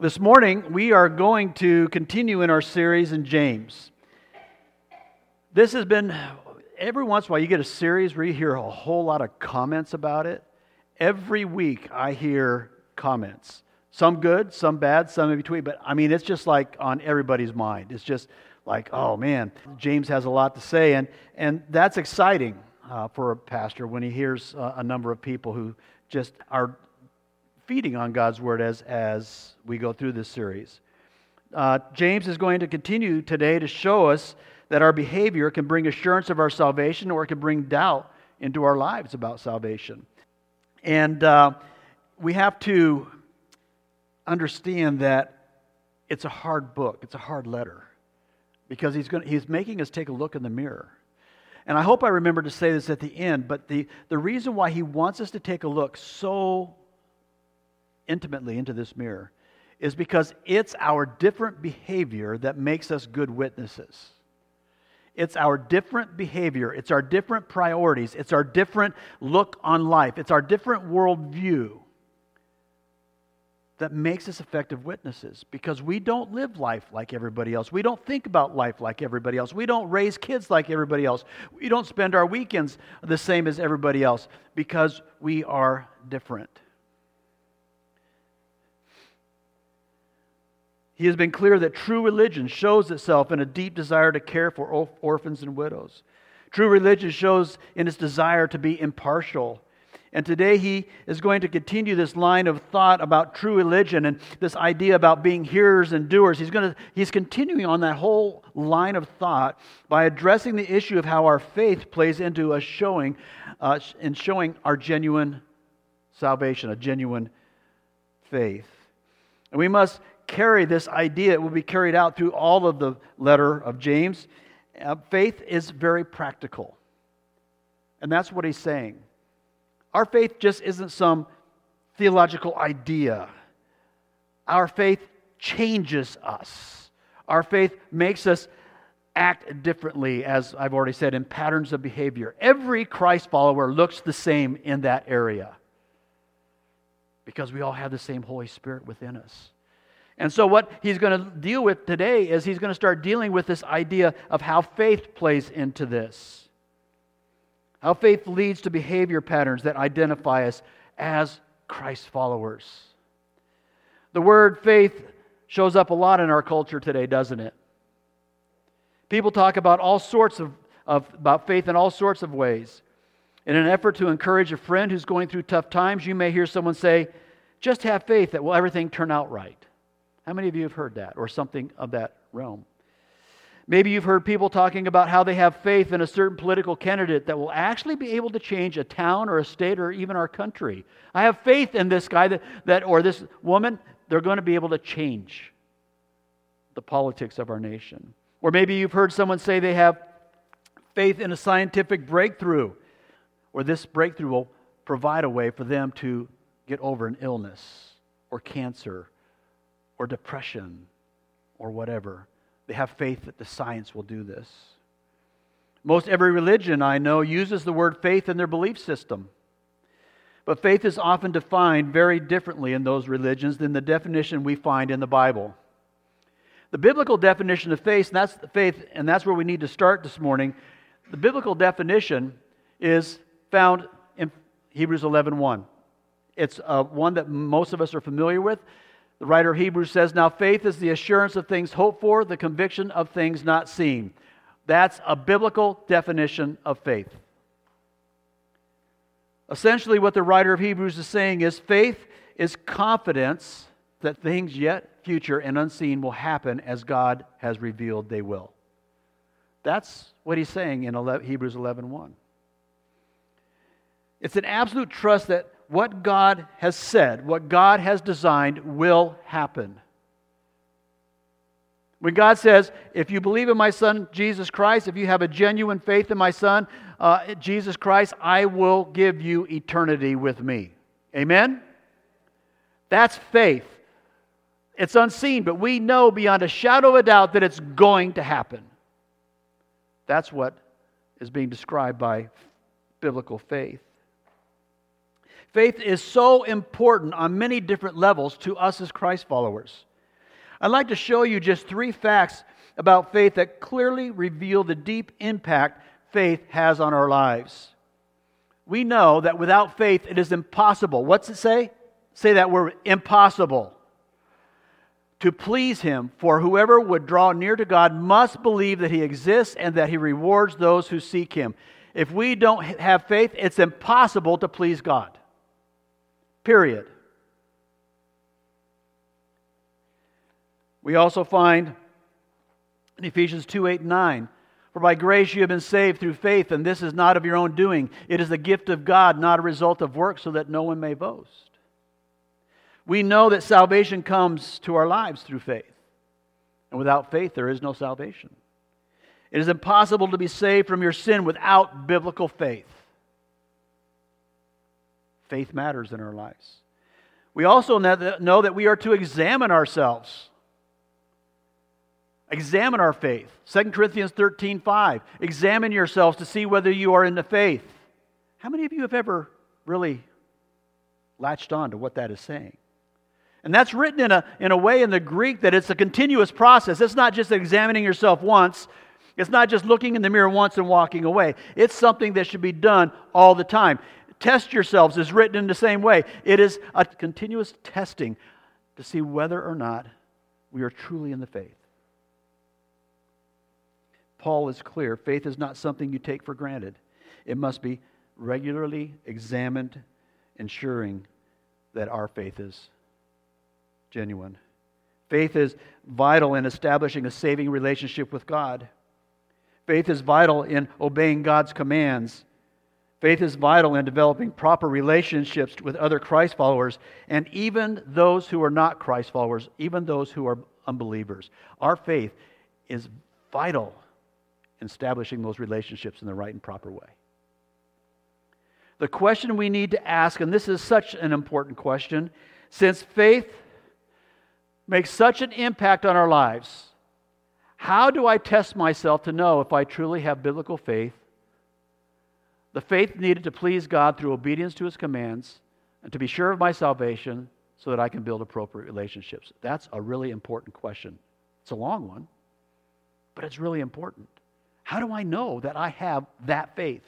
This morning, we are going to continue in our series in James. This has been, every once in a while, you get a series where you hear a whole lot of comments about it. Every week, I hear comments. Some good, some bad, some in between, but I mean, it's just like on everybody's mind. It's just like, oh man, James has a lot to say, and, and that's exciting uh, for a pastor when he hears uh, a number of people who just are feeding on God's word as, as we go through this series. Uh, James is going to continue today to show us that our behavior can bring assurance of our salvation or it can bring doubt into our lives about salvation. And uh, we have to understand that it's a hard book, it's a hard letter, because he's, going he's making us take a look in the mirror. And I hope I remember to say this at the end, but the, the reason why he wants us to take a look so intimately into this mirror is because it's our different behavior that makes us good witnesses. It's our different behavior, it's our different priorities, it's our different look on life, it's our different worldview that makes us effective witnesses because we don't live life like everybody else. We don't think about life like everybody else. We don't raise kids like everybody else. We don't spend our weekends the same as everybody else because we are different. He has been clear that true religion shows itself in a deep desire to care for orphans and widows. True religion shows in its desire to be impartial. And today he is going to continue this line of thought about true religion and this idea about being hearers and doers. He's, going to, he's continuing on that whole line of thought by addressing the issue of how our faith plays into a showing, uh, in showing our genuine salvation, a genuine faith. And we must carry this idea. It will be carried out through all of the letter of James. Uh, faith is very practical. And that's what he's saying. Our faith just isn't some theological idea. Our faith changes us. Our faith makes us act differently, as I've already said, in patterns of behavior. Every Christ follower looks the same in that area because we all have the same Holy Spirit within us. And so, what he's going to deal with today is he's going to start dealing with this idea of how faith plays into this. How faith leads to behavior patterns that identify us as Christ followers. The word faith shows up a lot in our culture today, doesn't it? People talk about all sorts of, of about faith in all sorts of ways. In an effort to encourage a friend who's going through tough times, you may hear someone say, just have faith that will everything turn out right. How many of you have heard that or something of that realm? Maybe you've heard people talking about how they have faith in a certain political candidate that will actually be able to change a town or a state or even our country. I have faith in this guy that, that or this woman, they're going to be able to change the politics of our nation. Or maybe you've heard someone say they have faith in a scientific breakthrough, or this breakthrough will provide a way for them to get over an illness or cancer or depression or whatever. They have faith that the science will do this. Most every religion I know uses the word faith in their belief system. But faith is often defined very differently in those religions than the definition we find in the Bible. The biblical definition of faith, and that's faith, and that's where we need to start this morning. The biblical definition is found in Hebrews 11:1. It's uh, one that most of us are familiar with. The writer of Hebrews says, Now faith is the assurance of things hoped for, the conviction of things not seen. That's a biblical definition of faith. Essentially, what the writer of Hebrews is saying is faith is confidence that things yet future and unseen will happen as God has revealed they will. That's what he's saying in Hebrews 11:1. It's an absolute trust that what God has said, what God has designed, will happen. When God says, if you believe in my Son, Jesus Christ, if you have a genuine faith in my Son, uh, Jesus Christ, I will give you eternity with me. Amen? That's faith. It's unseen, but we know beyond a shadow of a doubt that it's going to happen. That's what is being described by biblical faith. Faith is so important on many different levels to us as Christ followers. I'd like to show you just three facts about faith that clearly reveal the deep impact faith has on our lives. We know that without faith it is impossible. What's it say? Say that word impossible. To please him, for whoever would draw near to God must believe that he exists and that he rewards those who seek him. If we don't have faith, it's impossible to please God. Period. We also find in Ephesians 2 8 and 9, for by grace you have been saved through faith, and this is not of your own doing. It is the gift of God, not a result of works, so that no one may boast. We know that salvation comes to our lives through faith. And without faith, there is no salvation. It is impossible to be saved from your sin without biblical faith. Faith matters in our lives. We also know that we are to examine ourselves. Examine our faith. 2 Corinthians 13 5. Examine yourselves to see whether you are in the faith. How many of you have ever really latched on to what that is saying? And that's written in a, in a way in the Greek that it's a continuous process. It's not just examining yourself once, it's not just looking in the mirror once and walking away. It's something that should be done all the time. Test yourselves is written in the same way. It is a continuous testing to see whether or not we are truly in the faith. Paul is clear faith is not something you take for granted, it must be regularly examined, ensuring that our faith is genuine. Faith is vital in establishing a saving relationship with God. Faith is vital in obeying God's commands. Faith is vital in developing proper relationships with other Christ followers and even those who are not Christ followers, even those who are unbelievers. Our faith is vital in establishing those relationships in the right and proper way. The question we need to ask, and this is such an important question, since faith makes such an impact on our lives. How do I test myself to know if I truly have biblical faith? The faith needed to please God through obedience to his commands and to be sure of my salvation so that I can build appropriate relationships. That's a really important question. It's a long one, but it's really important. How do I know that I have that faith?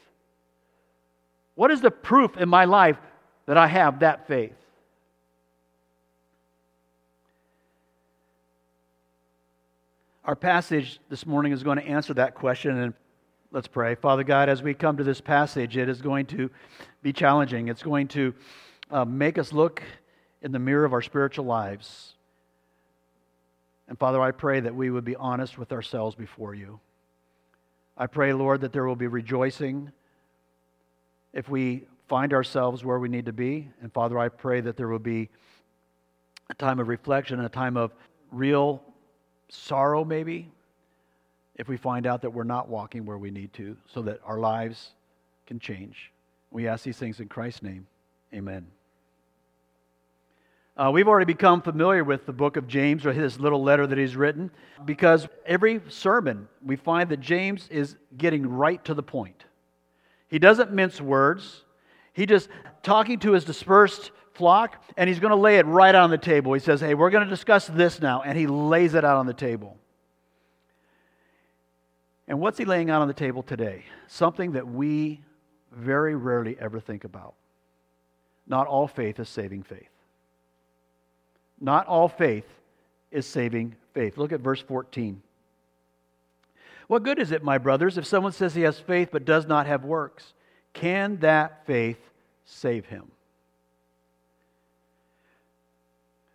What is the proof in my life that I have that faith? Our passage this morning is going to answer that question, and let's pray. Father God, as we come to this passage, it is going to be challenging. It's going to uh, make us look in the mirror of our spiritual lives. And Father, I pray that we would be honest with ourselves before you. I pray, Lord, that there will be rejoicing if we find ourselves where we need to be. And Father, I pray that there will be a time of reflection, a time of real sorrow, maybe, if we find out that we're not walking where we need to, so that our lives can change. We ask these things in Christ's name. Amen. Uh, we've already become familiar with the book of James or his little letter that he's written because every sermon we find that James is getting right to the point. He doesn't mince words. He just talking to his dispersed flock, and he's going to lay it right on the table. He says, Hey, we're going to discuss this now. And he lays it out on the table. And what's he laying out on the table today? Something that we very rarely ever think about. Not all faith is saving faith. Not all faith is saving faith. Look at verse 14. What good is it, my brothers, if someone says he has faith but does not have works? Can that faith save him?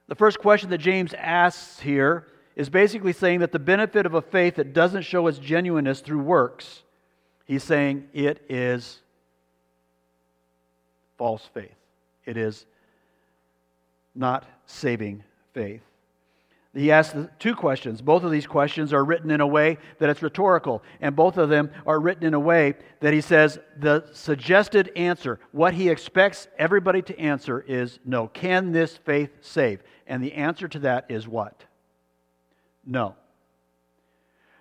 The first question that James asks here is basically saying that the benefit of a faith that doesn't show its genuineness through works, he's saying it is false faith. It is not saving faith. He asks two questions. Both of these questions are written in a way that it's rhetorical, and both of them are written in a way that he says the suggested answer, what he expects everybody to answer, is no. Can this faith save? And the answer to that is what? No.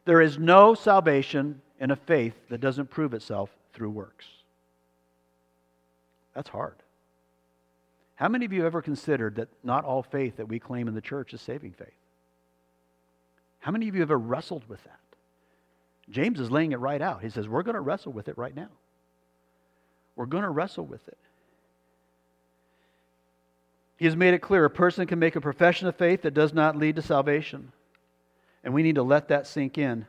There is no salvation in a faith that doesn't prove itself through works. That's hard. How many of you ever considered that not all faith that we claim in the church is saving faith? How many of you have ever wrestled with that? James is laying it right out. He says, We're going to wrestle with it right now. We're going to wrestle with it. He has made it clear a person can make a profession of faith that does not lead to salvation. And we need to let that sink in.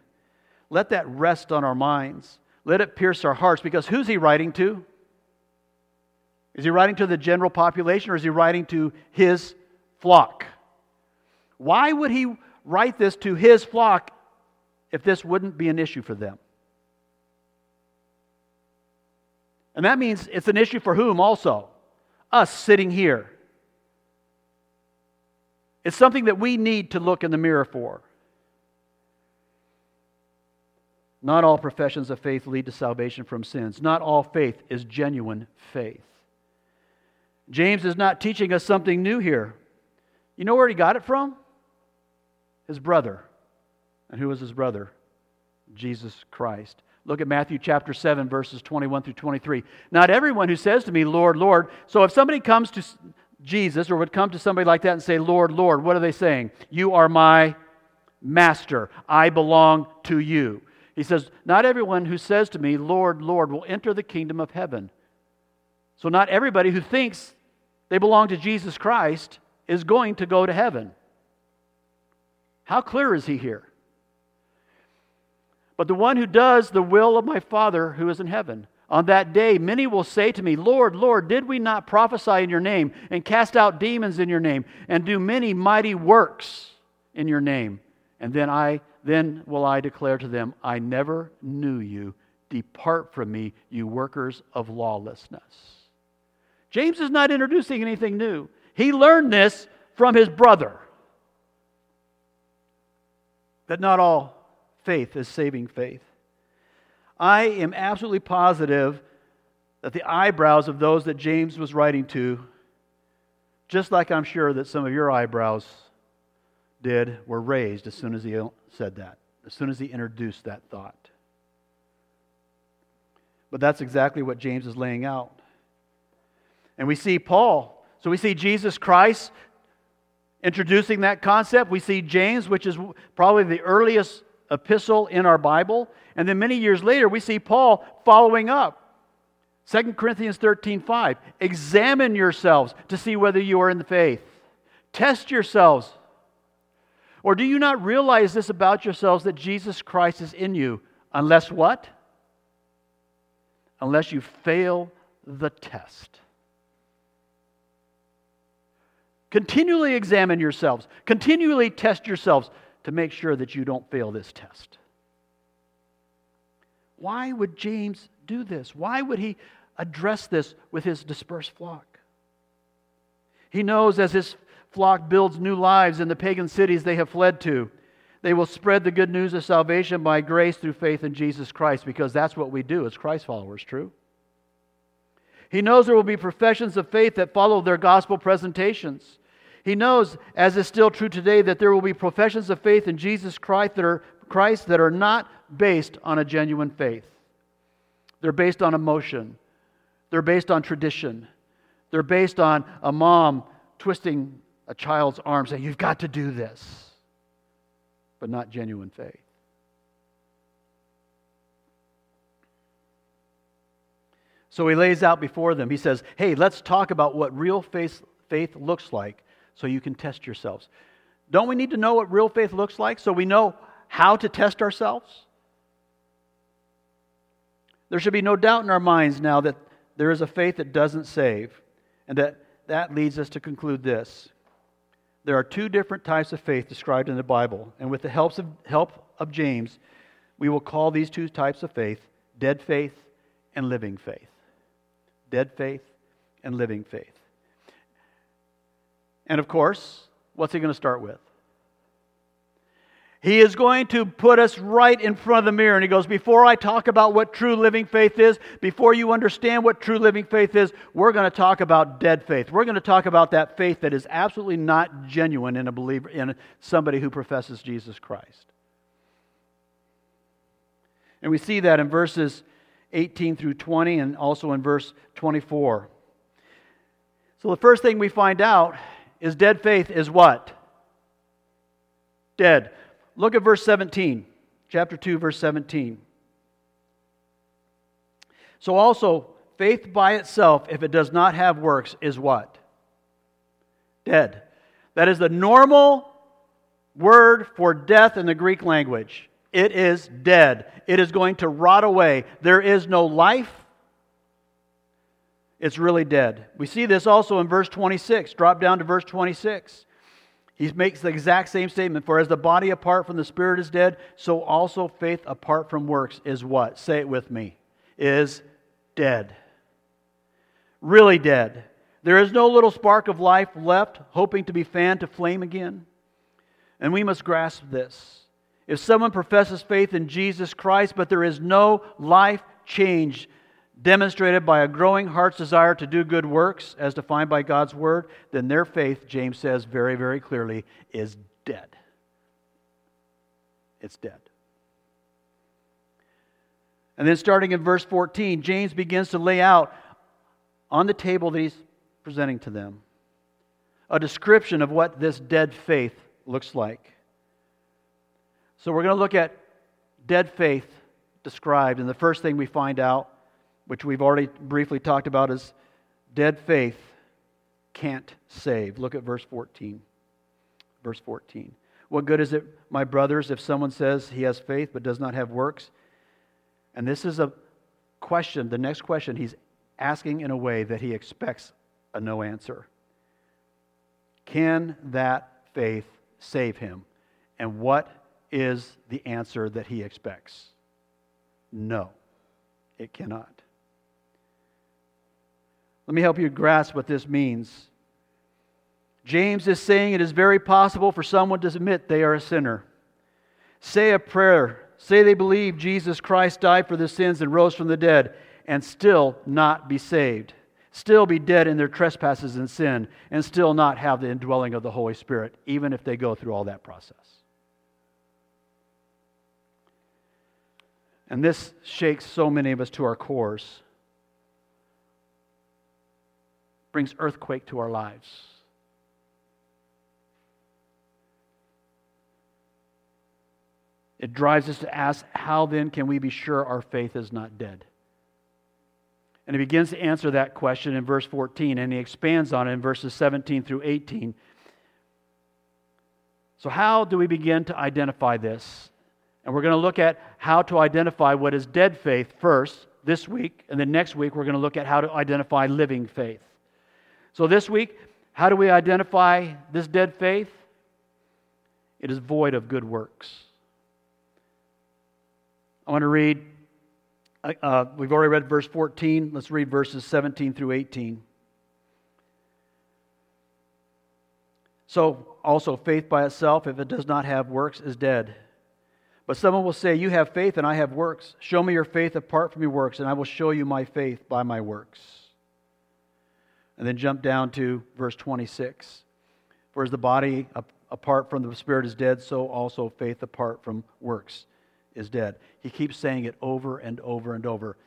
Let that rest on our minds. Let it pierce our hearts because who's he writing to? Is he writing to the general population or is he writing to his flock? Why would he write this to his flock if this wouldn't be an issue for them? And that means it's an issue for whom also? Us sitting here. It's something that we need to look in the mirror for. Not all professions of faith lead to salvation from sins. Not all faith is genuine faith. James is not teaching us something new here. You know where he got it from? His brother. And who was his brother? Jesus Christ. Look at Matthew chapter 7, verses 21 through 23. Not everyone who says to me, Lord, Lord. So if somebody comes to Jesus or would come to somebody like that and say, Lord, Lord, what are they saying? You are my master. I belong to you. He says, Not everyone who says to me, Lord, Lord, will enter the kingdom of heaven. So, not everybody who thinks they belong to Jesus Christ is going to go to heaven. How clear is he here? But the one who does the will of my Father who is in heaven. On that day, many will say to me, Lord, Lord, did we not prophesy in your name, and cast out demons in your name, and do many mighty works in your name? And then I then will I declare to them, I never knew you. Depart from me, you workers of lawlessness. James is not introducing anything new. He learned this from his brother. That not all faith is saving faith. I am absolutely positive that the eyebrows of those that James was writing to, just like I'm sure that some of your eyebrows did, were raised as soon as he said that, as soon as he introduced that thought. But that's exactly what James is laying out. And we see Paul. So we see Jesus Christ introducing that concept. We see James, which is probably the earliest epistle in our Bible. And then many years later, we see Paul following up. 2 Corinthians 13 5. Examine yourselves to see whether you are in the faith. Test yourselves. Or do you not realize this about yourselves that Jesus Christ is in you? Unless what? Unless you fail the test. Continually examine yourselves, continually test yourselves to make sure that you don't fail this test. Why would James do this? Why would he address this with his dispersed flock? He knows as his flock builds new lives in the pagan cities they have fled to, they will spread the good news of salvation by grace through faith in Jesus Christ because that's what we do as Christ followers, true? He knows there will be professions of faith that follow their gospel presentations. He knows, as is still true today, that there will be professions of faith in Jesus Christ that are, Christ that are not based on a genuine faith. They're based on emotion, they're based on tradition, they're based on a mom twisting a child's arm saying, You've got to do this, but not genuine faith. So he lays out before them, he says, Hey, let's talk about what real faith, faith looks like so you can test yourselves. Don't we need to know what real faith looks like so we know how to test ourselves? There should be no doubt in our minds now that there is a faith that doesn't save, and that that leads us to conclude this. There are two different types of faith described in the Bible, and with the help of, help of James, we will call these two types of faith dead faith and living faith. Dead faith and living faith. And of course, what's he going to start with? He is going to put us right in front of the mirror. And he goes, Before I talk about what true living faith is, before you understand what true living faith is, we're going to talk about dead faith. We're going to talk about that faith that is absolutely not genuine in a believer, in somebody who professes Jesus Christ. And we see that in verses 18 through 20 and also in verse 24. So the first thing we find out is dead faith is what? Dead. Look at verse 17, chapter 2, verse 17. So also, faith by itself, if it does not have works, is what? Dead. That is the normal word for death in the Greek language. It is dead. It is going to rot away. There is no life. It's really dead. We see this also in verse 26. Drop down to verse 26. He makes the exact same statement For as the body apart from the spirit is dead, so also faith apart from works is what? Say it with me. Is dead. Really dead. There is no little spark of life left, hoping to be fanned to flame again. And we must grasp this. If someone professes faith in Jesus Christ, but there is no life change demonstrated by a growing heart's desire to do good works, as defined by God's Word, then their faith, James says very, very clearly, is dead. It's dead. And then starting in verse 14, James begins to lay out on the table that he's presenting to them a description of what this dead faith looks like. So we're going to look at dead faith described. And the first thing we find out, which we've already briefly talked about, is dead faith can't save. Look at verse 14. Verse 14. What good is it, my brothers, if someone says he has faith but does not have works? And this is a question, the next question he's asking in a way that he expects a no answer. Can that faith save him? And what is the answer that he expects? No, it cannot. Let me help you grasp what this means. James is saying it is very possible for someone to admit they are a sinner. Say a prayer, say they believe Jesus Christ died for their sins and rose from the dead, and still not be saved. Still be dead in their trespasses and sin, and still not have the indwelling of the Holy Spirit, even if they go through all that process. And this shakes so many of us to our cores, brings earthquake to our lives. It drives us to ask, how then can we be sure our faith is not dead? And he begins to answer that question in verse 14, and he expands on it in verses 17 through 18. So, how do we begin to identify this? And we're going to look at how to identify what is dead faith first this week, and then next week we're going to look at how to identify living faith. So, this week, how do we identify this dead faith? It is void of good works. I want to read, uh, we've already read verse 14. Let's read verses 17 through 18. So, also, faith by itself, if it does not have works, is dead. But someone will say, You have faith and I have works. Show me your faith apart from your works, and I will show you my faith by my works. And then jump down to verse 26. For as the body apart from the spirit is dead, so also faith apart from works is dead. He keeps saying it over and over and over.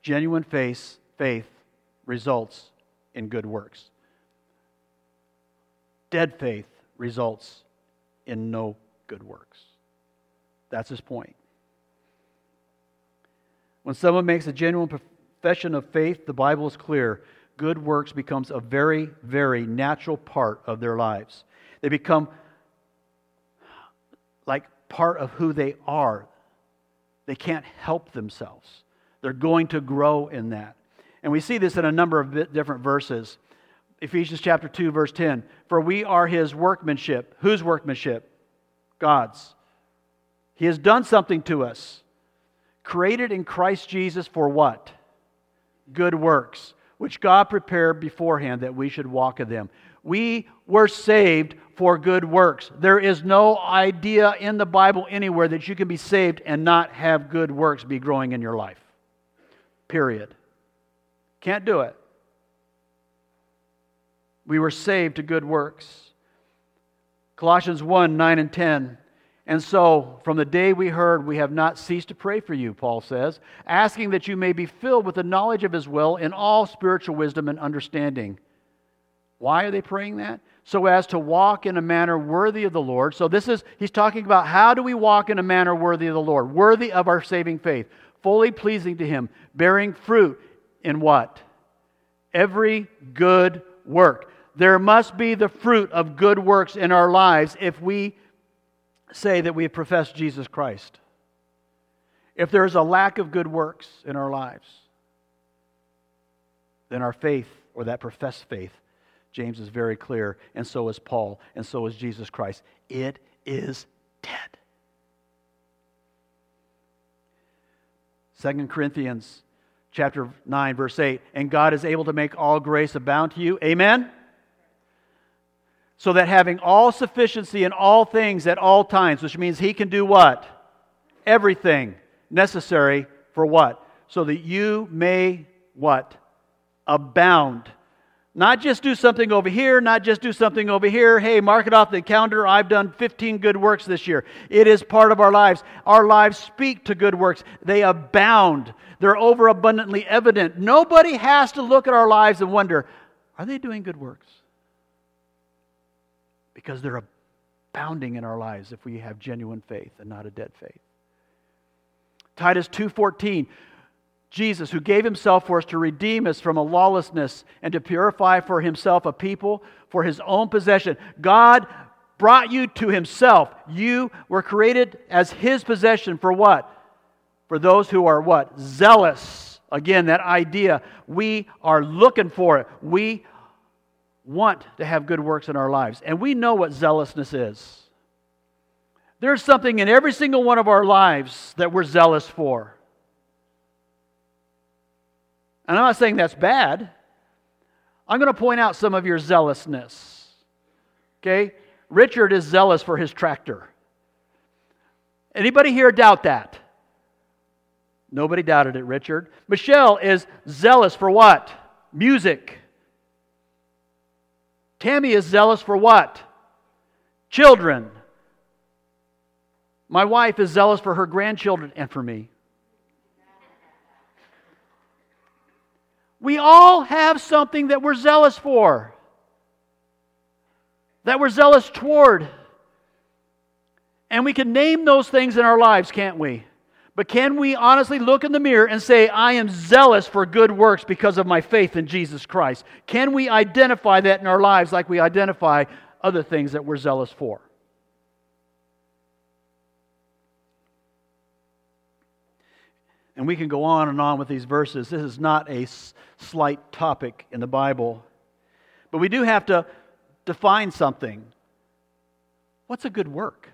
Genuine faith, faith results in good works. Dead faith results in no good works. That's his point. When someone makes a genuine profession of faith, the Bible is clear. Good works becomes a very, very natural part of their lives. They become like part of who they are. They can't help themselves. They're going to grow in that. And we see this in a number of different verses. Ephesians chapter 2 verse 10, for we are his workmanship. Whose workmanship? God's he has done something to us. Created in Christ Jesus for what? Good works, which God prepared beforehand that we should walk in them. We were saved for good works. There is no idea in the Bible anywhere that you can be saved and not have good works be growing in your life. Period. Can't do it. We were saved to good works. Colossians 1 9 and 10. And so, from the day we heard, we have not ceased to pray for you, Paul says, asking that you may be filled with the knowledge of his will in all spiritual wisdom and understanding. Why are they praying that? So as to walk in a manner worthy of the Lord. So this is, he's talking about how do we walk in a manner worthy of the Lord, worthy of our saving faith, fully pleasing to Him, bearing fruit in what? Every good work. There must be the fruit of good works in our lives if we say that we profess Jesus Christ. If there's a lack of good works in our lives, then our faith, or that professed faith, James is very clear, and so is Paul, and so is Jesus Christ. It is dead. 2 Corinthians chapter 9 verse 8 and God is able to make all grace abound to you. Amen. So that having all sufficiency in all things at all times, which means he can do what? Everything necessary for what? So that you may what? Abound. Not just do something over here, not just do something over here. Hey, mark it off the calendar. I've done 15 good works this year. It is part of our lives. Our lives speak to good works, they abound, they're overabundantly evident. Nobody has to look at our lives and wonder, are they doing good works? Because they're abounding in our lives if we have genuine faith and not a dead faith. Titus 2:14 Jesus who gave himself for us to redeem us from a lawlessness and to purify for himself a people for his own possession. God brought you to himself. You were created as his possession for what? For those who are what? Zealous. Again, that idea. We are looking for it. We want to have good works in our lives. And we know what zealousness is. There's something in every single one of our lives that we're zealous for. And I'm not saying that's bad. I'm going to point out some of your zealousness. Okay? Richard is zealous for his tractor. Anybody here doubt that? Nobody doubted it, Richard. Michelle is zealous for what? Music. Tammy is zealous for what? Children. My wife is zealous for her grandchildren and for me. We all have something that we're zealous for, that we're zealous toward. And we can name those things in our lives, can't we? But can we honestly look in the mirror and say, I am zealous for good works because of my faith in Jesus Christ? Can we identify that in our lives like we identify other things that we're zealous for? And we can go on and on with these verses. This is not a slight topic in the Bible. But we do have to define something. What's a good work?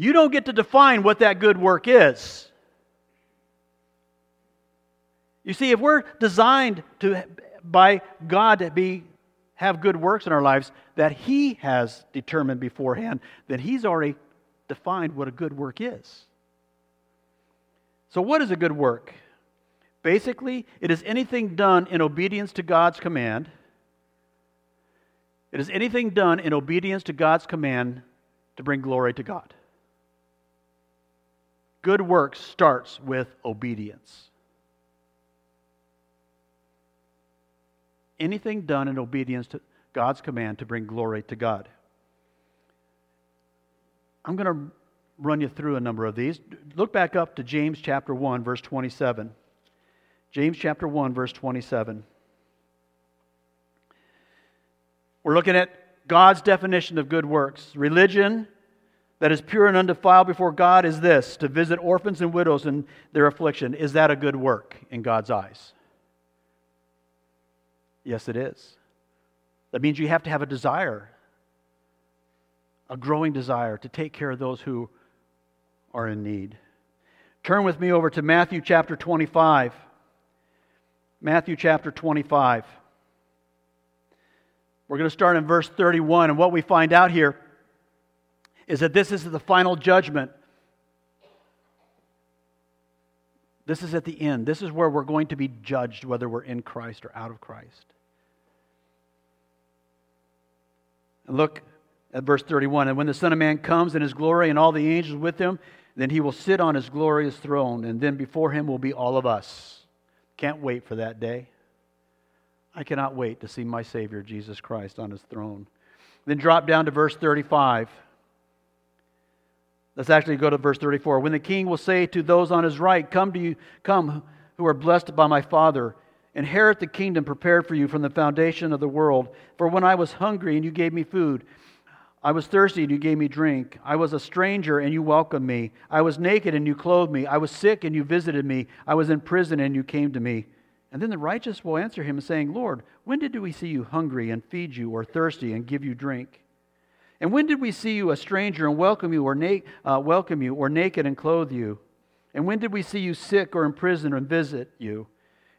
You don't get to define what that good work is. You see, if we're designed to by God to be have good works in our lives that He has determined beforehand, then He's already defined what a good work is. So, what is a good work? Basically, it is anything done in obedience to God's command. It is anything done in obedience to God's command to bring glory to God. Good work starts with obedience. Anything done in obedience to God's command to bring glory to God. I'm going to run you through a number of these. Look back up to James chapter 1, verse 27. James chapter 1, verse 27. We're looking at God's definition of good works. Religion that is pure and undefiled before God is this to visit orphans and widows in their affliction. Is that a good work in God's eyes? Yes, it is. That means you have to have a desire, a growing desire to take care of those who are in need. Turn with me over to Matthew chapter 25. Matthew chapter 25. We're going to start in verse 31, and what we find out here is that this is the final judgment. This is at the end. This is where we're going to be judged whether we're in Christ or out of Christ. And look at verse 31. And when the Son of Man comes in his glory and all the angels with him, then he will sit on his glorious throne, and then before him will be all of us. Can't wait for that day. I cannot wait to see my Savior, Jesus Christ, on his throne. Then drop down to verse 35. Let's actually go to verse 34. When the king will say to those on his right, Come to you, come who are blessed by my Father, inherit the kingdom prepared for you from the foundation of the world. For when I was hungry and you gave me food, I was thirsty and you gave me drink. I was a stranger and you welcomed me. I was naked and you clothed me. I was sick and you visited me. I was in prison and you came to me. And then the righteous will answer him, saying, Lord, when did we see you hungry and feed you, or thirsty and give you drink? And when did we see you a stranger and welcome you, or na- uh, welcome you, or naked and clothe you? And when did we see you sick or in prison and visit you?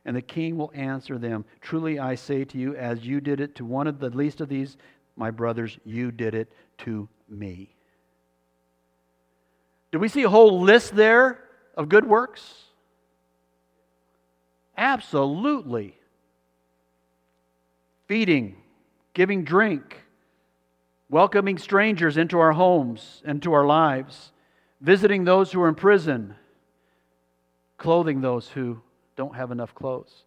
And the king will answer them, Truly I say to you, as you did it to one of the least of these, my brothers, you did it to me. Do we see a whole list there of good works? Absolutely. Feeding, giving drink, welcoming strangers into our homes and to our lives, visiting those who are in prison, clothing those who don't have enough clothes.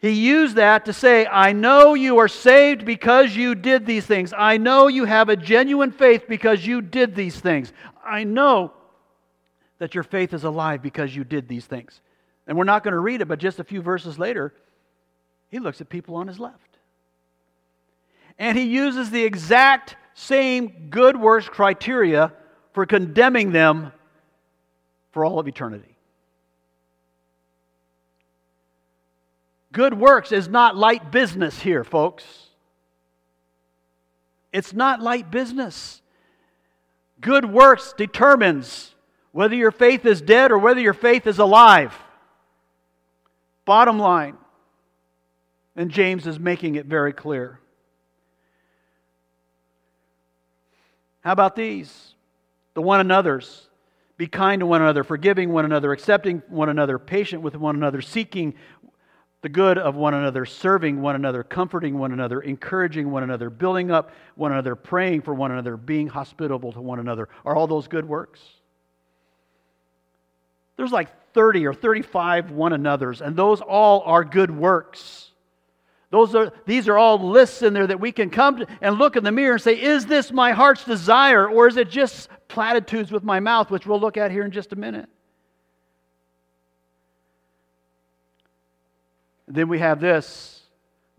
He used that to say, I know you are saved because you did these things. I know you have a genuine faith because you did these things. I know that your faith is alive because you did these things. And we're not going to read it, but just a few verses later, he looks at people on his left. And he uses the exact same good works criteria for condemning them for all of eternity. Good works is not light business here, folks. It's not light business. Good works determines whether your faith is dead or whether your faith is alive. Bottom line. And James is making it very clear. How about these? The one another's. Be kind to one another, forgiving one another, accepting one another, patient with one another, seeking the good of one another, serving one another, comforting one another, encouraging one another, building up one another, praying for one another, being hospitable to one another. Are all those good works? There's like 30 or 35 one another's, and those all are good works. Those are, these are all lists in there that we can come and look in the mirror and say, Is this my heart's desire, or is it just platitudes with my mouth, which we'll look at here in just a minute? Then we have this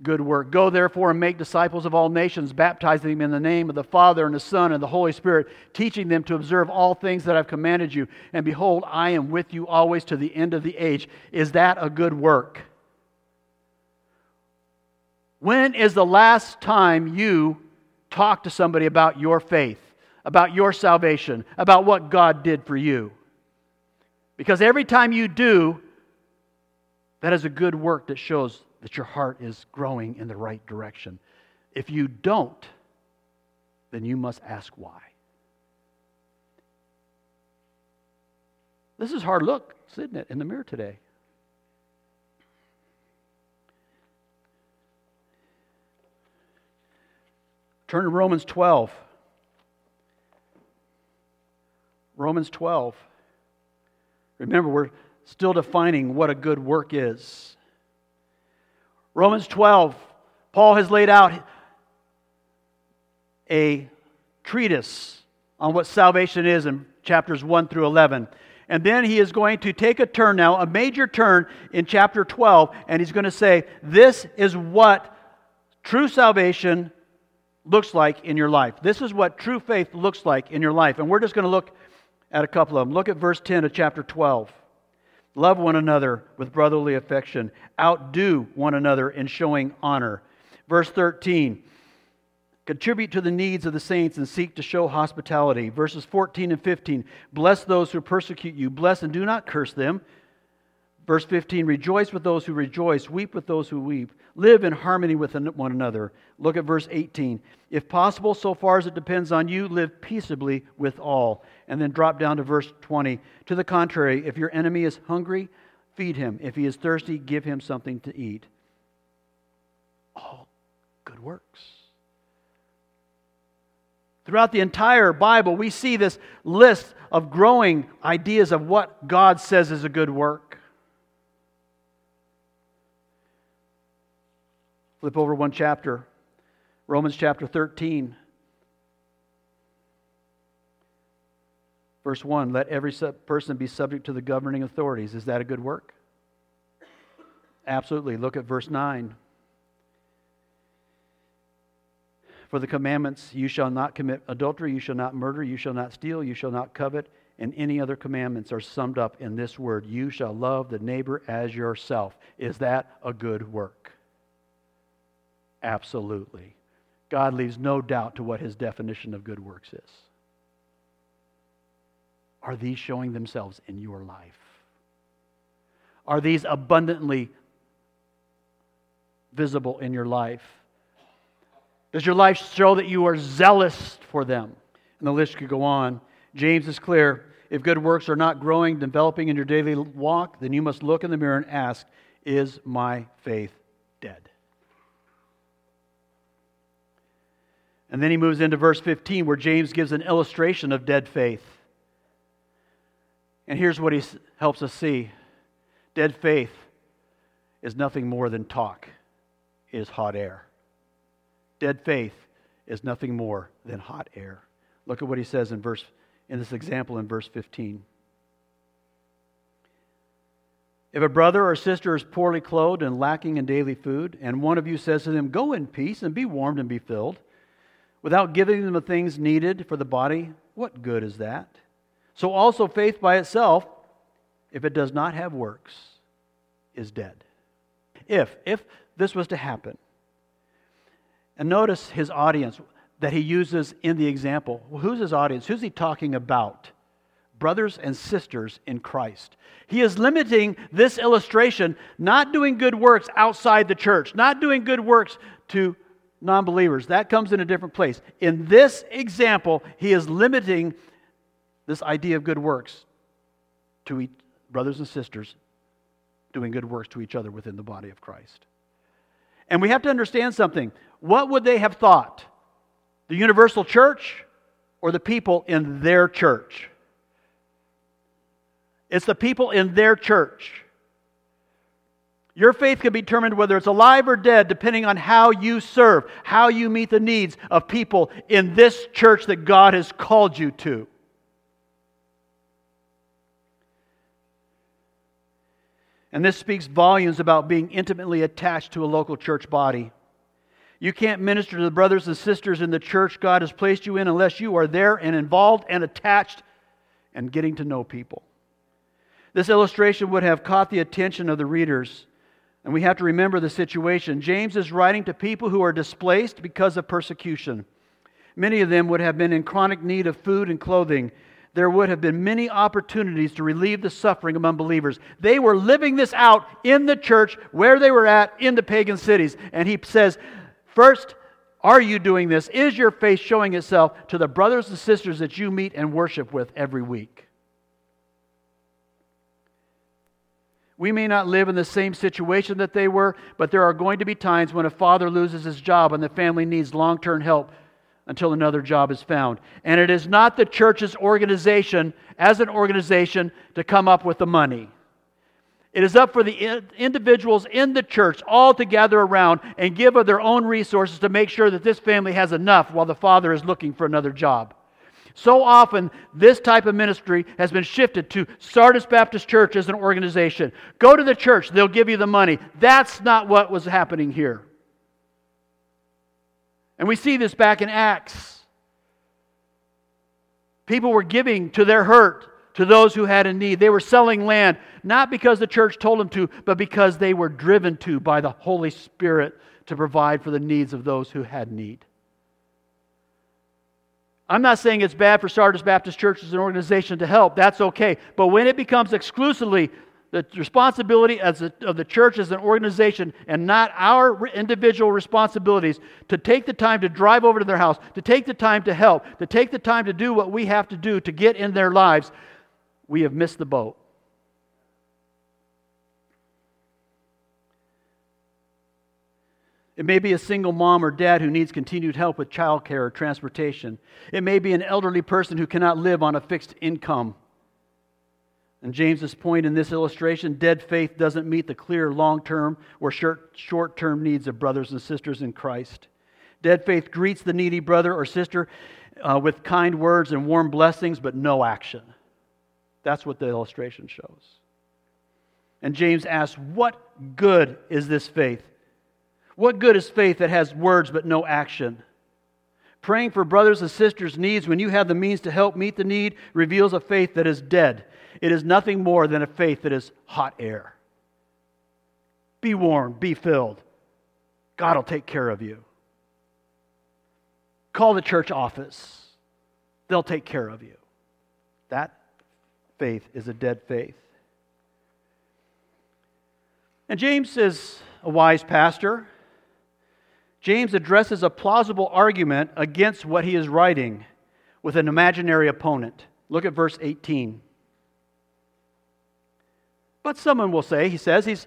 good work. Go therefore and make disciples of all nations, baptizing them in the name of the Father and the Son and the Holy Spirit, teaching them to observe all things that I've commanded you. And behold, I am with you always to the end of the age. Is that a good work? When is the last time you talked to somebody about your faith, about your salvation, about what God did for you? Because every time you do, that is a good work that shows that your heart is growing in the right direction. If you don't, then you must ask why. This is hard look, isn't it, in the mirror today? Turn to Romans 12. Romans 12. Remember, we're still defining what a good work is. Romans 12, Paul has laid out a treatise on what salvation is in chapters 1 through 11. And then he is going to take a turn now, a major turn in chapter 12, and he's going to say, This is what true salvation looks like in your life. This is what true faith looks like in your life. And we're just going to look at a couple of them. Look at verse 10 of chapter 12. Love one another with brotherly affection. Outdo one another in showing honor. Verse 13. Contribute to the needs of the saints and seek to show hospitality. Verses 14 and 15. Bless those who persecute you. Bless and do not curse them. Verse 15. Rejoice with those who rejoice. Weep with those who weep. Live in harmony with one another. Look at verse 18. If possible, so far as it depends on you, live peaceably with all and then drop down to verse 20. To the contrary, if your enemy is hungry, feed him. If he is thirsty, give him something to eat. All good works. Throughout the entire Bible, we see this list of growing ideas of what God says is a good work. Flip over one chapter, Romans chapter 13. Verse 1 Let every person be subject to the governing authorities. Is that a good work? Absolutely. Look at verse 9. For the commandments, you shall not commit adultery, you shall not murder, you shall not steal, you shall not covet, and any other commandments are summed up in this word you shall love the neighbor as yourself. Is that a good work? Absolutely. God leaves no doubt to what his definition of good works is. Are these showing themselves in your life? Are these abundantly visible in your life? Does your life show that you are zealous for them? And the list could go on. James is clear. If good works are not growing, developing in your daily walk, then you must look in the mirror and ask, Is my faith dead? And then he moves into verse 15, where James gives an illustration of dead faith. And here's what he helps us see dead faith is nothing more than talk, it is hot air. Dead faith is nothing more than hot air. Look at what he says in verse in this example in verse 15. If a brother or sister is poorly clothed and lacking in daily food, and one of you says to them, Go in peace and be warmed and be filled, without giving them the things needed for the body, what good is that? So also faith by itself, if it does not have works, is dead. If, if this was to happen, and notice his audience that he uses in the example. Well, who's his audience? Who's he talking about? Brothers and sisters in Christ. He is limiting this illustration, not doing good works outside the church, not doing good works to non believers. That comes in a different place. In this example, he is limiting this idea of good works to each, brothers and sisters doing good works to each other within the body of Christ. And we have to understand something. What would they have thought? The universal church or the people in their church? It's the people in their church. Your faith can be determined whether it's alive or dead depending on how you serve, how you meet the needs of people in this church that God has called you to. And this speaks volumes about being intimately attached to a local church body. You can't minister to the brothers and sisters in the church God has placed you in unless you are there and involved and attached and getting to know people. This illustration would have caught the attention of the readers, and we have to remember the situation. James is writing to people who are displaced because of persecution. Many of them would have been in chronic need of food and clothing there would have been many opportunities to relieve the suffering among believers. They were living this out in the church where they were at in the pagan cities. And he says, First, are you doing this? Is your faith showing itself to the brothers and sisters that you meet and worship with every week? We may not live in the same situation that they were, but there are going to be times when a father loses his job and the family needs long term help until another job is found. And it is not the church's organization, as an organization, to come up with the money. It is up for the individuals in the church all to gather around and give of their own resources to make sure that this family has enough while the father is looking for another job. So often, this type of ministry has been shifted to Sardis Baptist Church as an organization. Go to the church, they'll give you the money. That's not what was happening here. And we see this back in Acts. People were giving to their hurt to those who had a need. They were selling land, not because the church told them to, but because they were driven to by the Holy Spirit to provide for the needs of those who had need. I'm not saying it's bad for Sardis Baptist Church as an organization to help. That's okay. But when it becomes exclusively the responsibility as a, of the church as an organization and not our individual responsibilities to take the time to drive over to their house, to take the time to help, to take the time to do what we have to do to get in their lives, we have missed the boat. It may be a single mom or dad who needs continued help with childcare or transportation. It may be an elderly person who cannot live on a fixed income. And James's point in this illustration dead faith doesn't meet the clear long term or short term needs of brothers and sisters in Christ. Dead faith greets the needy brother or sister uh, with kind words and warm blessings, but no action. That's what the illustration shows. And James asks, What good is this faith? What good is faith that has words but no action? Praying for brothers and sisters' needs when you have the means to help meet the need reveals a faith that is dead. It is nothing more than a faith that is hot air. Be warm, be filled. God will take care of you. Call the church office, they'll take care of you. That faith is a dead faith. And James is a wise pastor. James addresses a plausible argument against what he is writing with an imaginary opponent. Look at verse 18. But someone will say, he says, he's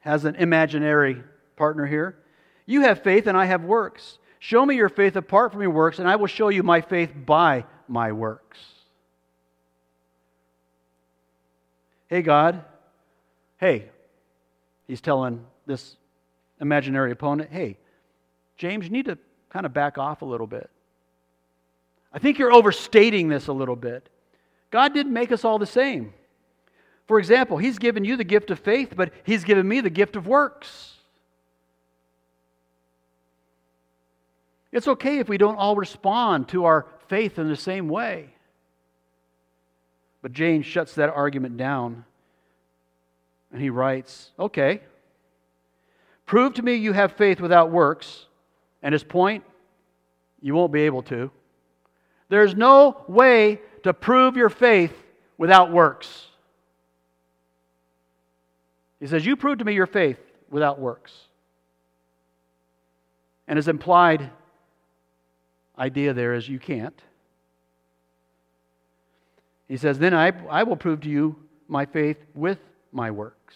has an imaginary partner here. You have faith and I have works. Show me your faith apart from your works, and I will show you my faith by my works. Hey, God. Hey, he's telling this imaginary opponent, hey, James, you need to kind of back off a little bit. I think you're overstating this a little bit. God didn't make us all the same. For example, He's given you the gift of faith, but He's given me the gift of works. It's okay if we don't all respond to our faith in the same way. But James shuts that argument down and he writes, Okay, prove to me you have faith without works. And his point, you won't be able to. There's no way to prove your faith without works. He says, You prove to me your faith without works. And his implied idea there is you can't. He says, Then I, I will prove to you my faith with my works.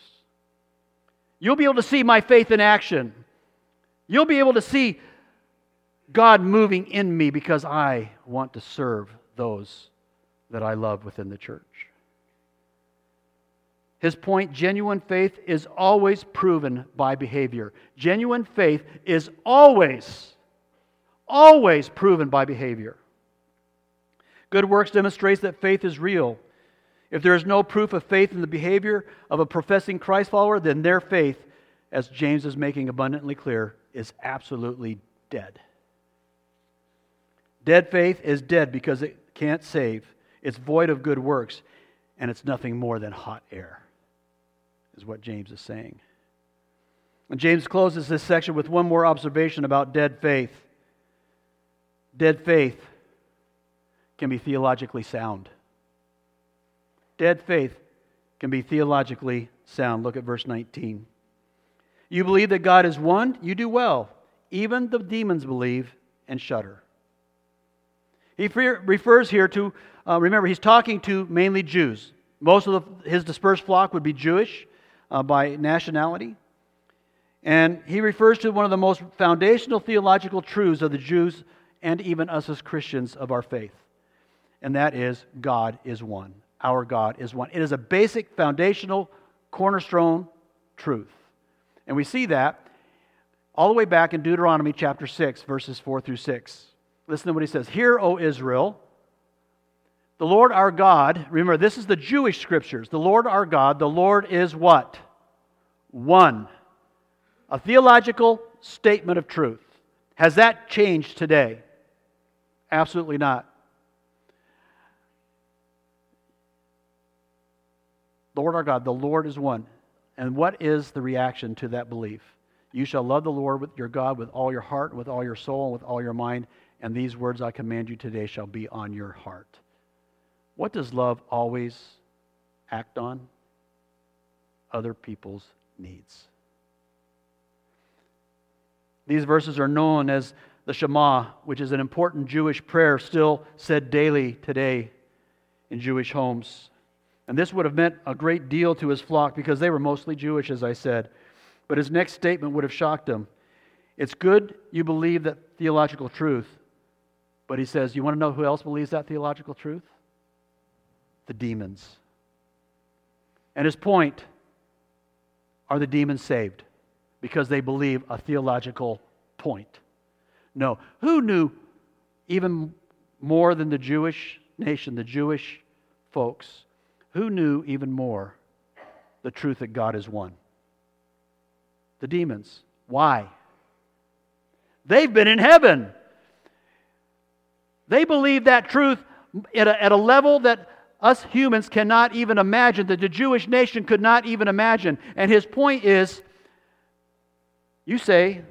You'll be able to see my faith in action. You'll be able to see God moving in me because I want to serve those that I love within the church. His point genuine faith is always proven by behavior. Genuine faith is always always proven by behavior. Good works demonstrates that faith is real. If there is no proof of faith in the behavior of a professing Christ follower, then their faith, as James is making abundantly clear, is absolutely dead. Dead faith is dead because it can't save. It's void of good works, and it's nothing more than hot air, is what James is saying. And James closes this section with one more observation about dead faith. Dead faith can be theologically sound. Dead faith can be theologically sound. Look at verse 19. You believe that God is one, you do well. Even the demons believe and shudder. He refers here to, uh, remember, he's talking to mainly Jews. Most of the, his dispersed flock would be Jewish uh, by nationality. And he refers to one of the most foundational theological truths of the Jews and even us as Christians of our faith. And that is God is one. Our God is one. It is a basic, foundational, cornerstone truth. And we see that all the way back in Deuteronomy chapter 6, verses 4 through 6. Listen to what he says Hear, O Israel, the Lord our God, remember, this is the Jewish scriptures. The Lord our God, the Lord is what? One. A theological statement of truth. Has that changed today? Absolutely not. Lord our God, the Lord is one. And what is the reaction to that belief? You shall love the Lord with your God with all your heart, with all your soul, and with all your mind, and these words I command you today shall be on your heart. What does love always act on? Other people's needs. These verses are known as the Shema, which is an important Jewish prayer still said daily today in Jewish homes. And this would have meant a great deal to his flock because they were mostly Jewish, as I said. But his next statement would have shocked him. It's good you believe that theological truth, but he says, You want to know who else believes that theological truth? the demons. And his point are the demons saved because they believe a theological point? No. Who knew even more than the Jewish nation, the Jewish folks? Who knew even more the truth that God is one? The demons. Why? They've been in heaven. They believe that truth at a, at a level that us humans cannot even imagine, that the Jewish nation could not even imagine. And his point is you say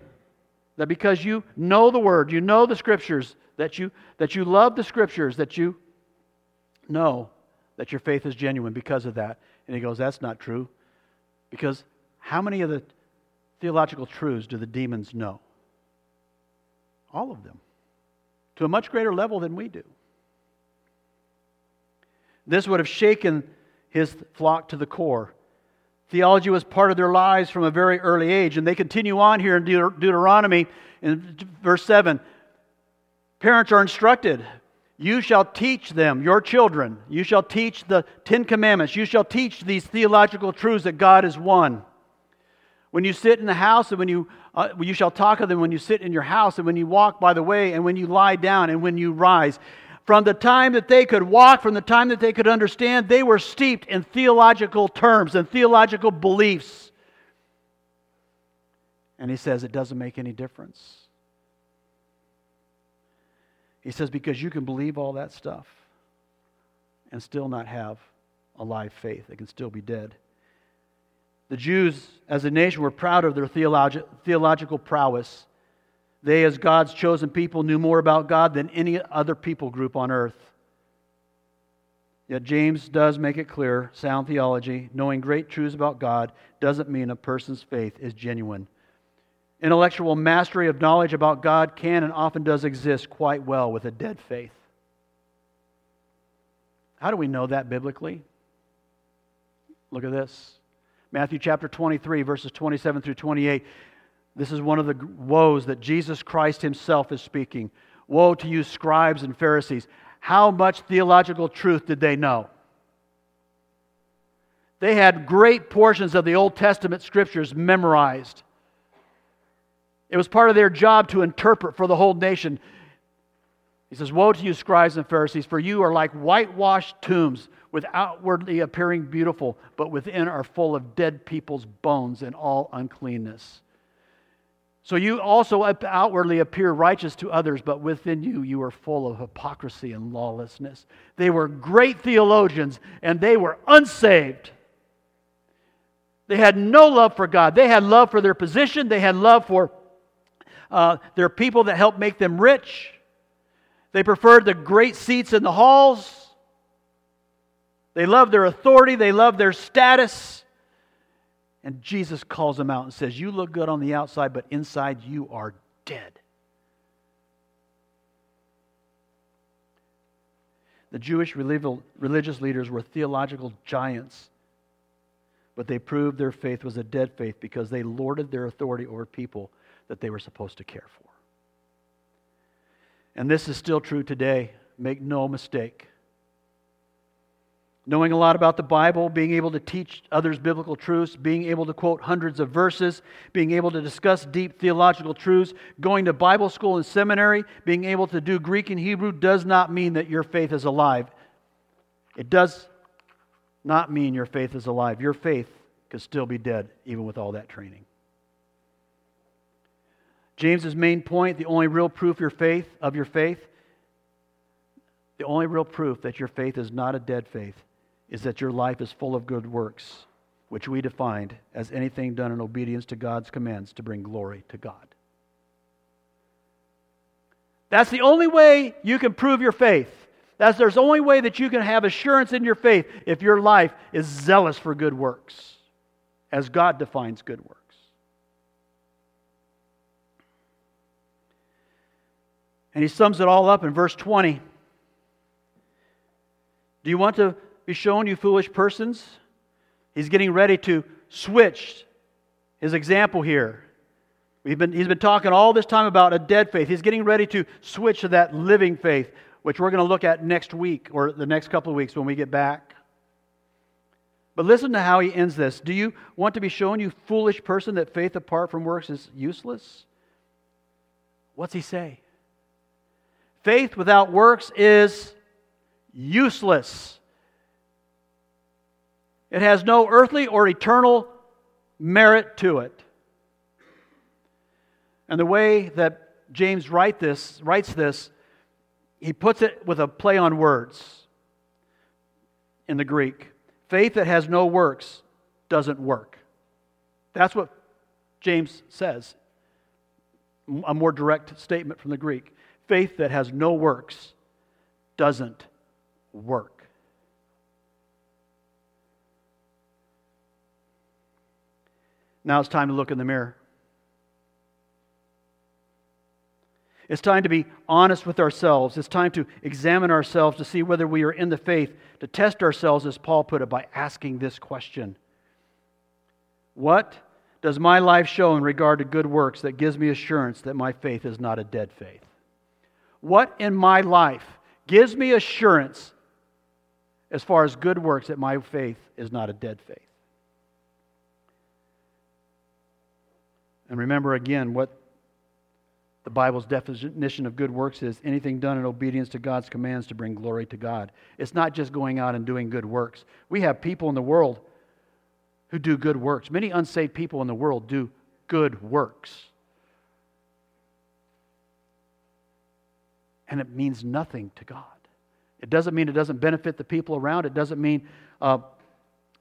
that because you know the word, you know the scriptures, that you, that you love the scriptures, that you know that your faith is genuine because of that. And he goes, That's not true. Because how many of the theological truths do the demons know? All of them. To a much greater level than we do. This would have shaken his flock to the core. Theology was part of their lives from a very early age. And they continue on here in Deuteronomy in verse 7. Parents are instructed you shall teach them, your children, you shall teach the Ten Commandments, you shall teach these theological truths that God is one. When you sit in the house, and when you, uh, you shall talk of them when you sit in your house, and when you walk by the way, and when you lie down, and when you rise. From the time that they could walk, from the time that they could understand, they were steeped in theological terms and theological beliefs. And he says it doesn't make any difference. He says, because you can believe all that stuff and still not have a live faith. They can still be dead. The Jews, as a nation, were proud of their theologi- theological prowess. They, as God's chosen people, knew more about God than any other people group on earth. Yet James does make it clear sound theology, knowing great truths about God, doesn't mean a person's faith is genuine. Intellectual mastery of knowledge about God can and often does exist quite well with a dead faith. How do we know that biblically? Look at this Matthew chapter 23, verses 27 through 28. This is one of the woes that Jesus Christ himself is speaking. Woe to you, scribes and Pharisees. How much theological truth did they know? They had great portions of the Old Testament scriptures memorized. It was part of their job to interpret for the whole nation. He says, Woe to you, scribes and Pharisees, for you are like whitewashed tombs, with outwardly appearing beautiful, but within are full of dead people's bones and all uncleanness. So you also outwardly appear righteous to others, but within you, you are full of hypocrisy and lawlessness. They were great theologians, and they were unsaved. They had no love for God. They had love for their position, they had love for uh, there are people that help make them rich. They preferred the great seats in the halls. They love their authority, they love their status. And Jesus calls them out and says, You look good on the outside, but inside you are dead. The Jewish religious leaders were theological giants, but they proved their faith was a dead faith because they lorded their authority over people that they were supposed to care for. And this is still true today. Make no mistake. Knowing a lot about the Bible, being able to teach others biblical truths, being able to quote hundreds of verses, being able to discuss deep theological truths, going to Bible school and seminary, being able to do Greek and Hebrew does not mean that your faith is alive. It does not mean your faith is alive. Your faith could still be dead even with all that training. James's main point, the only real proof your faith of your faith, the only real proof that your faith is not a dead faith is that your life is full of good works, which we defined as anything done in obedience to God's commands to bring glory to God. That's the only way you can prove your faith. That's the only way that you can have assurance in your faith if your life is zealous for good works, as God defines good works. And he sums it all up in verse 20. Do you want to be shown, you foolish persons? He's getting ready to switch his example here. We've been, he's been talking all this time about a dead faith. He's getting ready to switch to that living faith which we're going to look at next week or the next couple of weeks when we get back. But listen to how he ends this. Do you want to be shown, you foolish person, that faith apart from works is useless? What's he say? Faith without works is useless. It has no earthly or eternal merit to it. And the way that James write this, writes this, he puts it with a play on words in the Greek. Faith that has no works doesn't work. That's what James says. A more direct statement from the Greek. Faith that has no works doesn't work. Now it's time to look in the mirror. It's time to be honest with ourselves. It's time to examine ourselves to see whether we are in the faith, to test ourselves, as Paul put it, by asking this question What does my life show in regard to good works that gives me assurance that my faith is not a dead faith? What in my life gives me assurance as far as good works that my faith is not a dead faith? And remember again what the Bible's definition of good works is anything done in obedience to God's commands to bring glory to God. It's not just going out and doing good works. We have people in the world who do good works. Many unsaved people in the world do good works. And it means nothing to God. It doesn't mean it doesn't benefit the people around. It doesn't mean uh,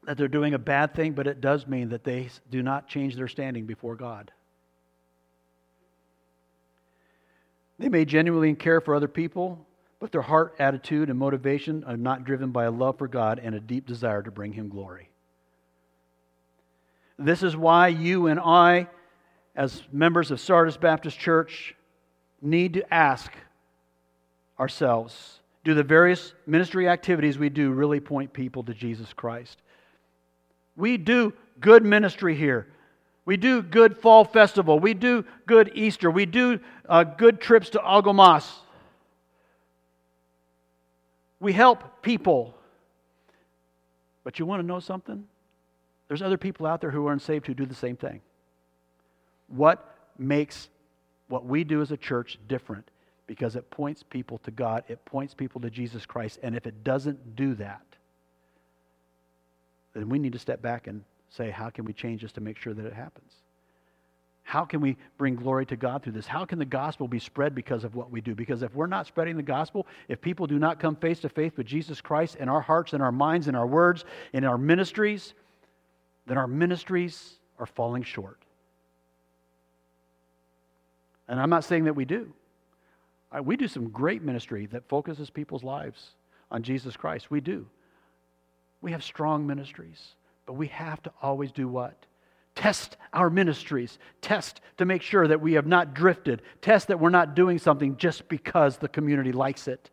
that they're doing a bad thing, but it does mean that they do not change their standing before God. They may genuinely care for other people, but their heart, attitude, and motivation are not driven by a love for God and a deep desire to bring Him glory. This is why you and I, as members of Sardis Baptist Church, need to ask ourselves do the various ministry activities we do really point people to Jesus Christ? We do good ministry here. We do good fall festival. We do good Easter. We do uh, good trips to Algoma. We help people. But you want to know something? There's other people out there who are unsaved who do the same thing. What makes what we do as a church different? Because it points people to God, it points people to Jesus Christ. And if it doesn't do that, then we need to step back and say, how can we change this to make sure that it happens? How can we bring glory to God through this? How can the gospel be spread because of what we do? Because if we're not spreading the gospel, if people do not come face to face with Jesus Christ in our hearts in our minds in our words, in our ministries, then our ministries are falling short. And I'm not saying that we do. We do some great ministry that focuses people's lives on Jesus Christ. We do. We have strong ministries. But we have to always do what? Test our ministries. Test to make sure that we have not drifted. Test that we're not doing something just because the community likes it,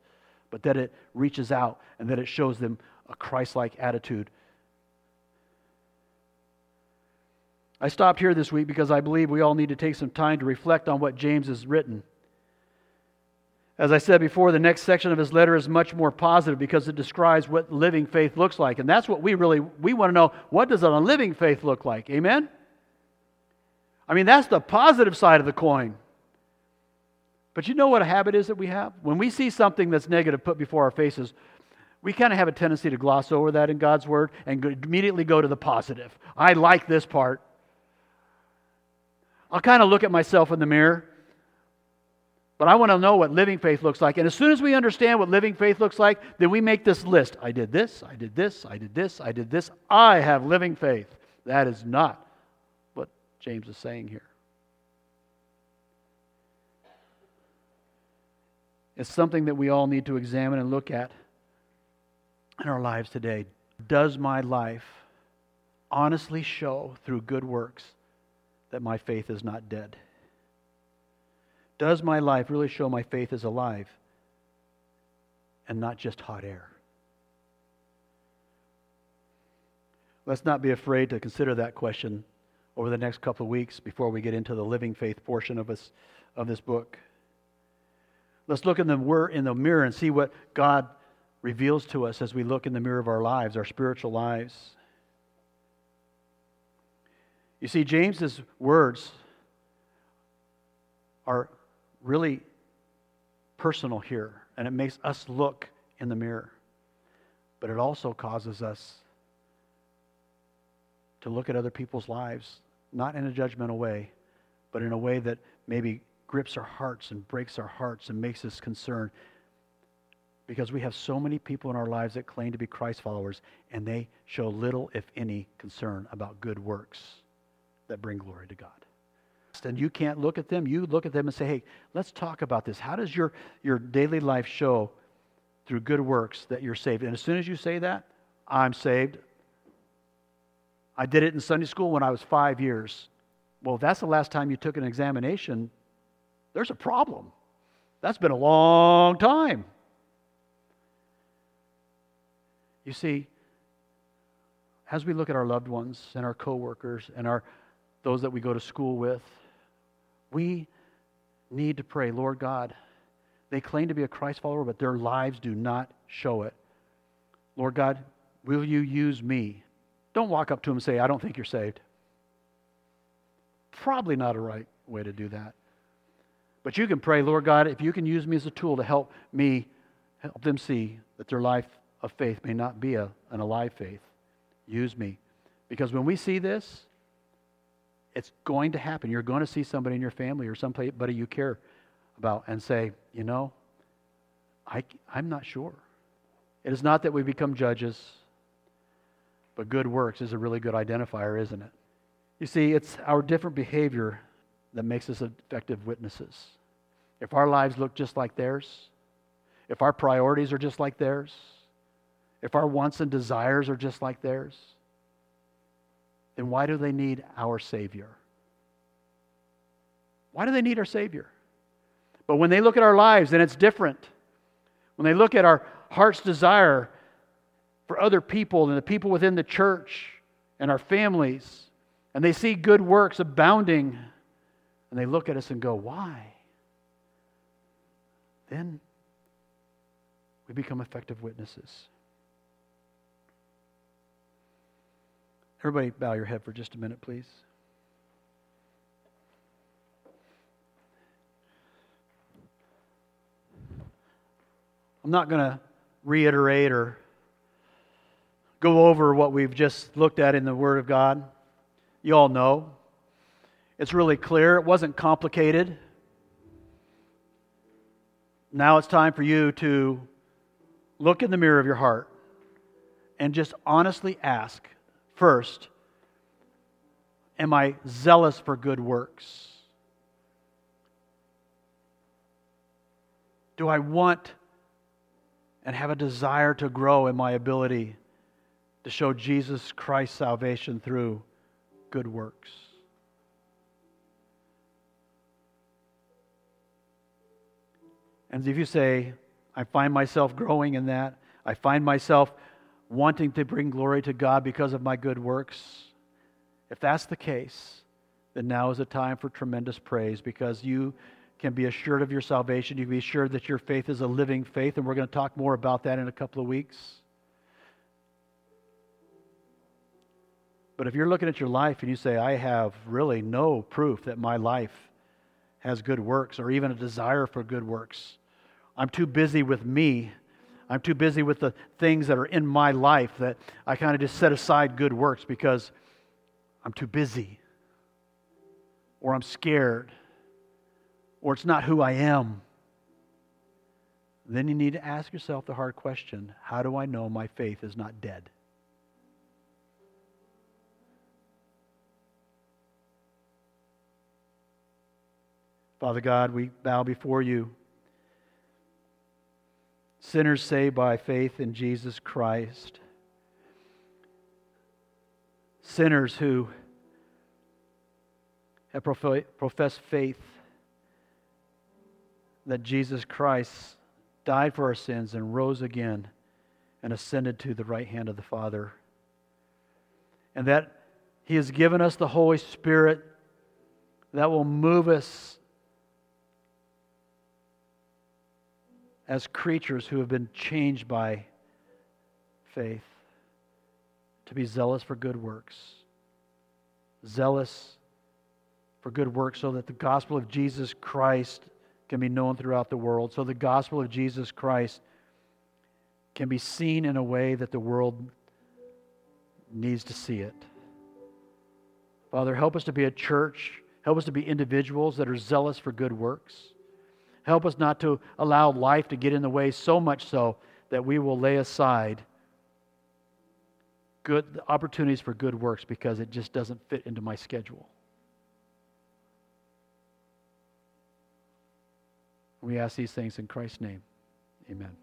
but that it reaches out and that it shows them a Christ like attitude. I stopped here this week because I believe we all need to take some time to reflect on what James has written. As I said before, the next section of his letter is much more positive because it describes what living faith looks like. And that's what we really we want to know, what does a living faith look like? Amen? I mean, that's the positive side of the coin. But you know what a habit is that we have? When we see something that's negative put before our faces, we kind of have a tendency to gloss over that in God's word and immediately go to the positive. I like this part. I'll kind of look at myself in the mirror but I want to know what living faith looks like. And as soon as we understand what living faith looks like, then we make this list. I did this, I did this, I did this, I did this. I have living faith. That is not what James is saying here. It's something that we all need to examine and look at in our lives today. Does my life honestly show through good works that my faith is not dead? Does my life really show my faith is alive and not just hot air? Let's not be afraid to consider that question over the next couple of weeks before we get into the living faith portion of, us, of this book. Let's look in the, in the mirror and see what God reveals to us as we look in the mirror of our lives, our spiritual lives. You see, James's words are really personal here, and it makes us look in the mirror. But it also causes us to look at other people's lives, not in a judgmental way, but in a way that maybe grips our hearts and breaks our hearts and makes us concerned. Because we have so many people in our lives that claim to be Christ followers, and they show little, if any, concern about good works that bring glory to God. And you can't look at them. You look at them and say, hey, let's talk about this. How does your, your daily life show through good works that you're saved? And as soon as you say that, I'm saved, I did it in Sunday school when I was five years. Well, that's the last time you took an examination, there's a problem. That's been a long time. You see, as we look at our loved ones and our coworkers and our those that we go to school with, we need to pray, Lord God, they claim to be a Christ follower, but their lives do not show it. Lord God, will you use me don't walk up to them and say, I don't think you're saved. Probably not a right way to do that. But you can pray, Lord God, if you can use me as a tool to help me, help them see that their life of faith may not be a, an alive faith, use me. Because when we see this, it's going to happen. You're going to see somebody in your family or somebody you care about and say, you know, I, I'm not sure. It is not that we become judges. But good works is a really good identifier, isn't it? You see, it's our different behavior that makes us effective witnesses. If our lives look just like theirs, if our priorities are just like theirs, if our wants and desires are just like theirs, then why do they need our Savior? Why do they need our Savior? But when they look at our lives, then it's different. When they look at our heart's desire, for other people and the people within the church and our families, and they see good works abounding, and they look at us and go, Why? Then we become effective witnesses. Everybody, bow your head for just a minute, please. I'm not going to reiterate or go over what we've just looked at in the Word of God. You all know. It's really clear. It wasn't complicated. Now it's time for you to look in the mirror of your heart and just honestly ask first, Am I zealous for good works? Do I want and have a desire to grow in my ability to show Jesus Christ's salvation through good works. And if you say, I find myself growing in that, I find myself wanting to bring glory to God because of my good works, if that's the case, then now is a time for tremendous praise because you can be assured of your salvation. You can be assured that your faith is a living faith, and we're going to talk more about that in a couple of weeks. But if you're looking at your life and you say, I have really no proof that my life has good works or even a desire for good works, I'm too busy with me. I'm too busy with the things that are in my life that I kind of just set aside good works because I'm too busy or I'm scared or it's not who I am. Then you need to ask yourself the hard question how do I know my faith is not dead? Father God, we bow before you. Sinners saved by faith in Jesus Christ. Sinners who have professed faith that Jesus Christ died for our sins and rose again and ascended to the right hand of the Father. And that He has given us the Holy Spirit that will move us as creatures who have been changed by faith to be zealous for good works. Zealous for good works so that the gospel of Jesus Christ can be known throughout the world, so the gospel of Jesus Christ can be seen in a way that the world needs to see it. Father, help us to be a church, help us to be individuals that are zealous for good works. Help us not to allow life to get in the way so much so that we will lay aside good opportunities for good works because it just doesn't fit into my schedule. We ask these things in Christ's name. Amen.